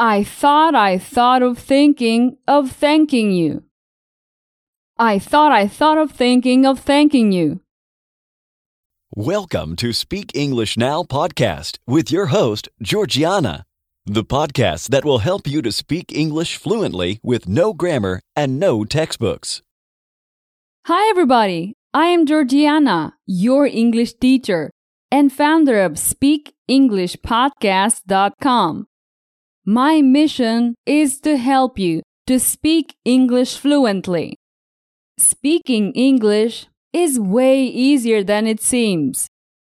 I thought I thought of thinking of thanking you. I thought I thought of thinking of thanking you. Welcome to Speak English Now podcast with your host, Georgiana, the podcast that will help you to speak English fluently with no grammar and no textbooks. Hi, everybody. I am Georgiana, your English teacher and founder of SpeakEnglishPodcast.com. My mission is to help you to speak English fluently. Speaking English is way easier than it seems.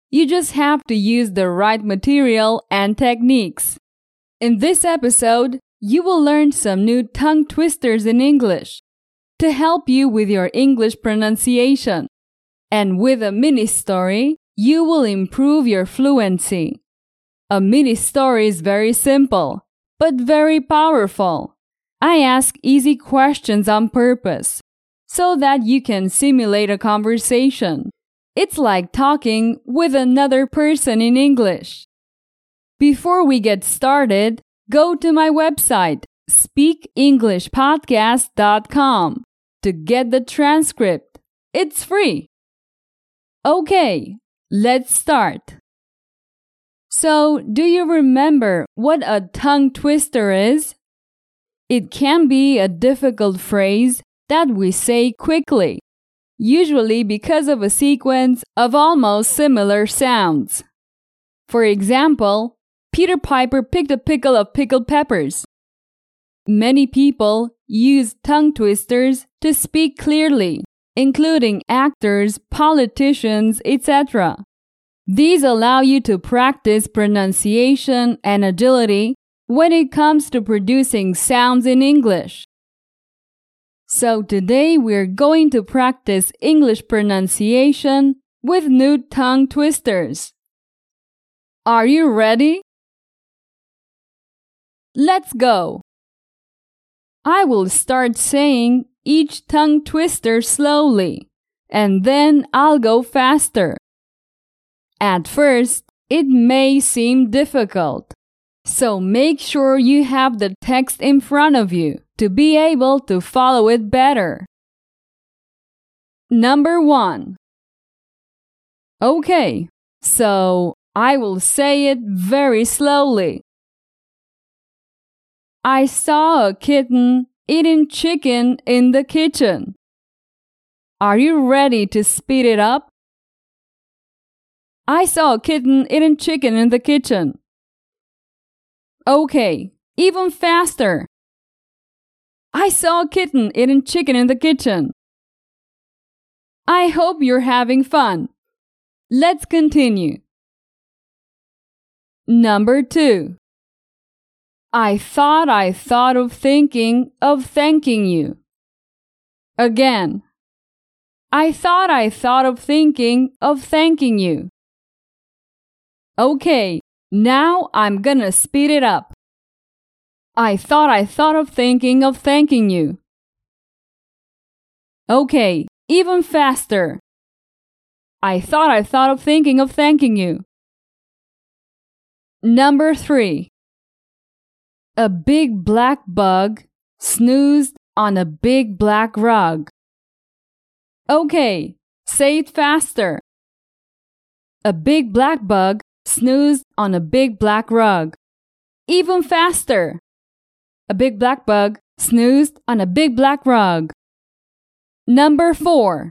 You just have to use the right material and techniques. In this episode, you will learn some new tongue twisters in English to help you with your English pronunciation. And with a mini story, you will improve your fluency. A mini story is very simple, but very powerful. I ask easy questions on purpose so that you can simulate a conversation. It's like talking with another person in English. Before we get started, go to my website, speakenglishpodcast.com, to get the transcript. It's free. Okay, let's start. So, do you remember what a tongue twister is? It can be a difficult phrase that we say quickly, usually because of a sequence of almost similar sounds. For example, Peter Piper picked a pickle of pickled peppers. Many people use tongue twisters to speak clearly, including actors, politicians, etc. These allow you to practice pronunciation and agility when it comes to producing sounds in English. So today we're going to practice English pronunciation with new tongue twisters. Are you ready? Let's go. I will start saying each tongue twister slowly, and then I'll go faster. At first, it may seem difficult, so make sure you have the text in front of you to be able to follow it better. Number one. Okay, so I will say it very slowly. I saw a kitten eating chicken in the kitchen. Are you ready to speed it up? I saw a kitten eating chicken in the kitchen. Okay, even faster. I saw a kitten eating chicken in the kitchen. I hope you're having fun. Let's continue. Number two. I thought I thought of thinking of thanking you. Again. I thought I thought of thinking of thanking you. Okay, now I'm gonna speed it up. I thought I thought of thinking of thanking you. Okay, even faster. I thought I thought of thinking of thanking you. Number three. A big black bug snoozed on a big black rug. Okay, say it faster. A big black bug snoozed on a big black rug. Even faster. A big black bug snoozed on a big black rug. Number four.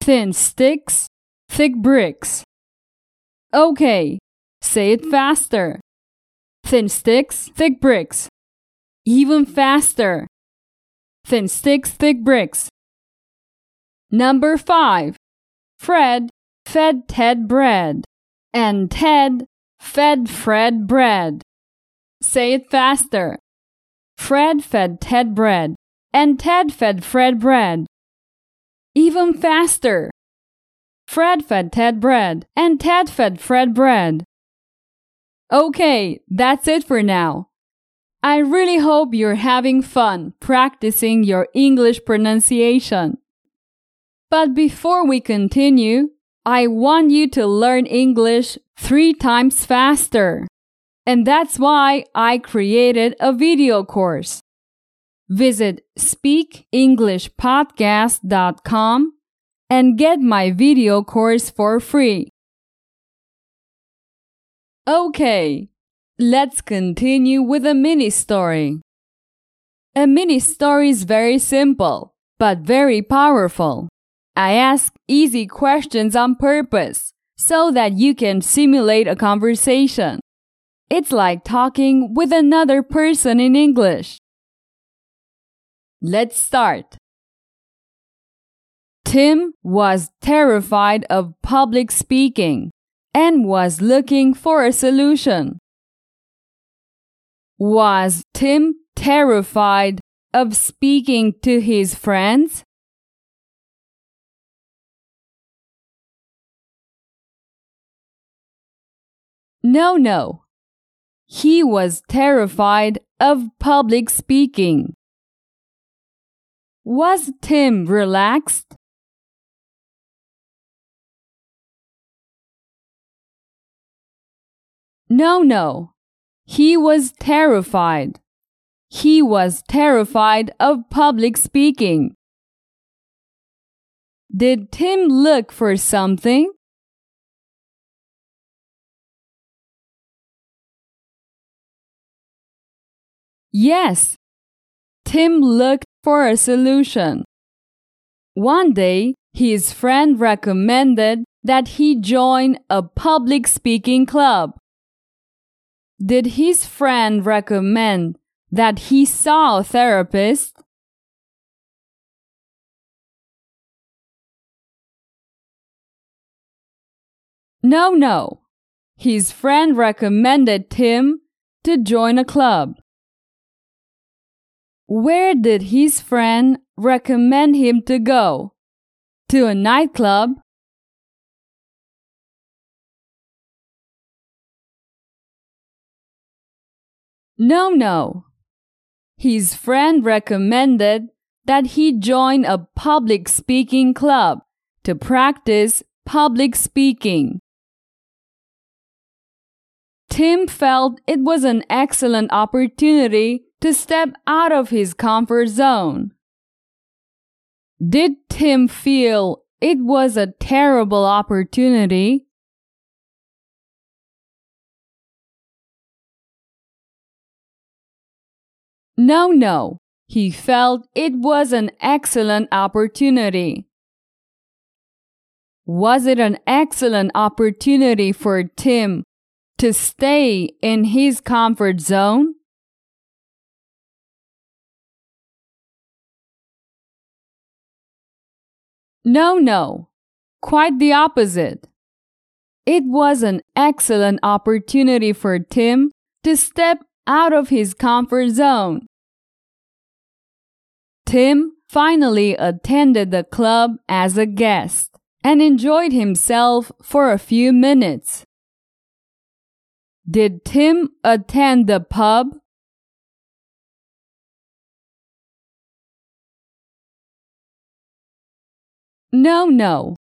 Thin sticks, thick bricks. Okay, say it faster. Thin sticks, thick bricks. Even faster. Thin sticks, thick bricks. Number five. Fred fed Ted bread, and Ted fed Fred bread. Say it faster. Fred fed Ted bread, and Ted fed Fred bread. Even faster. Fred fed Ted bread, and Ted fed Fred bread. Okay, that's it for now. I really hope you're having fun practicing your English pronunciation. But before we continue, I want you to learn English three times faster. And that's why I created a video course. Visit speakenglishpodcast.com and get my video course for free. Okay, let's continue with a mini story. A mini story is very simple, but very powerful. I ask easy questions on purpose so that you can simulate a conversation. It's like talking with another person in English. Let's start. Tim was terrified of public speaking and was looking for a solution. Was Tim terrified of speaking to his friends? No, no. He was terrified of public speaking. Was Tim relaxed? No, no. He was terrified. He was terrified of public speaking. Did Tim look for something? Yes. Tim looked for a solution. One day, his friend recommended that he join a public speaking club. Did his friend recommend that he saw a therapist? No, no. His friend recommended Tim to join a club. Where did his friend recommend him to go? To a nightclub? No, no. His friend recommended that he join a public speaking club to practice public speaking. Tim felt it was an excellent opportunity to step out of his comfort zone. Did Tim feel it was a terrible opportunity? No, no. He felt it was an excellent opportunity. Was it an excellent opportunity for Tim to stay in his comfort zone? No, no. Quite the opposite. It was an excellent opportunity for Tim to step out of his comfort zone. Tim finally attended the club as a guest and enjoyed himself for a few minutes. Did Tim attend the pub? No, no.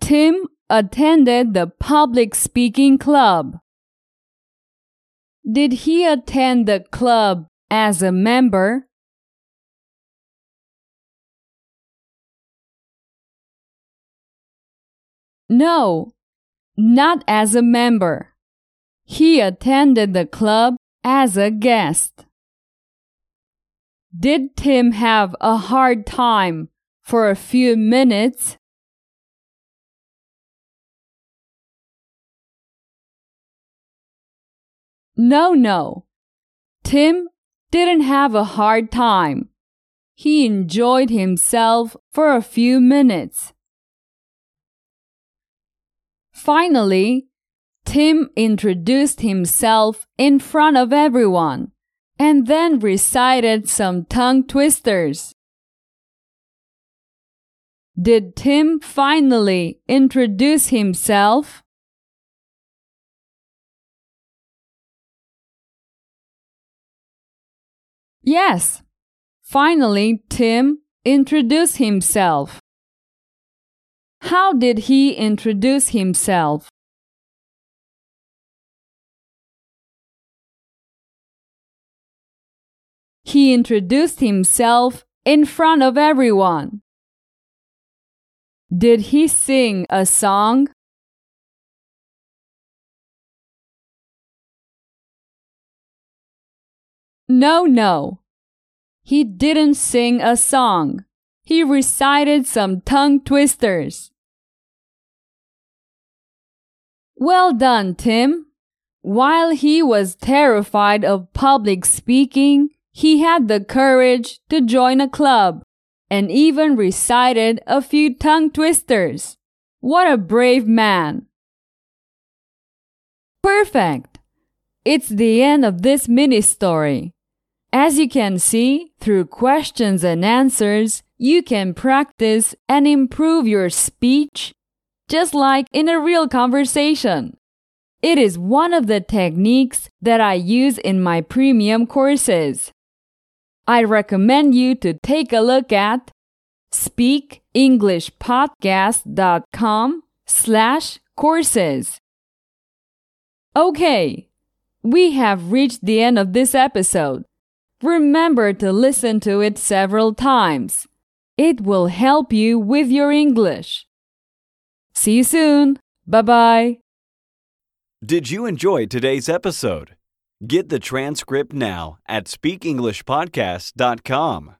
Tim attended the public speaking club. Did he attend the club as a member? No, not as a member. He attended the club as a guest. Did Tim have a hard time for a few minutes? No, no. Tim didn't have a hard time. He enjoyed himself for a few minutes. Finally, Tim introduced himself in front of everyone and then recited some tongue twisters. Did Tim finally introduce himself? Yes. Finally, Tim introduced himself. How did he introduce himself? He introduced himself in front of everyone. Did he sing a song? No, no. He didn't sing a song. He recited some tongue twisters. Well done, Tim. While he was terrified of public speaking, he had the courage to join a club and even recited a few tongue twisters. What a brave man! Perfect! It's the end of this mini story. As you can see, through questions and answers, you can practice and improve your speech just like in a real conversation. It is one of the techniques that I use in my premium courses. I recommend you to take a look at speakenglishpodcast.com slash courses. Okay, we have reached the end of this episode. Remember to listen to it several times. It will help you with your English. See you soon. Bye bye. Did you enjoy today's episode? Get the transcript now at speakenglishpodcast.com.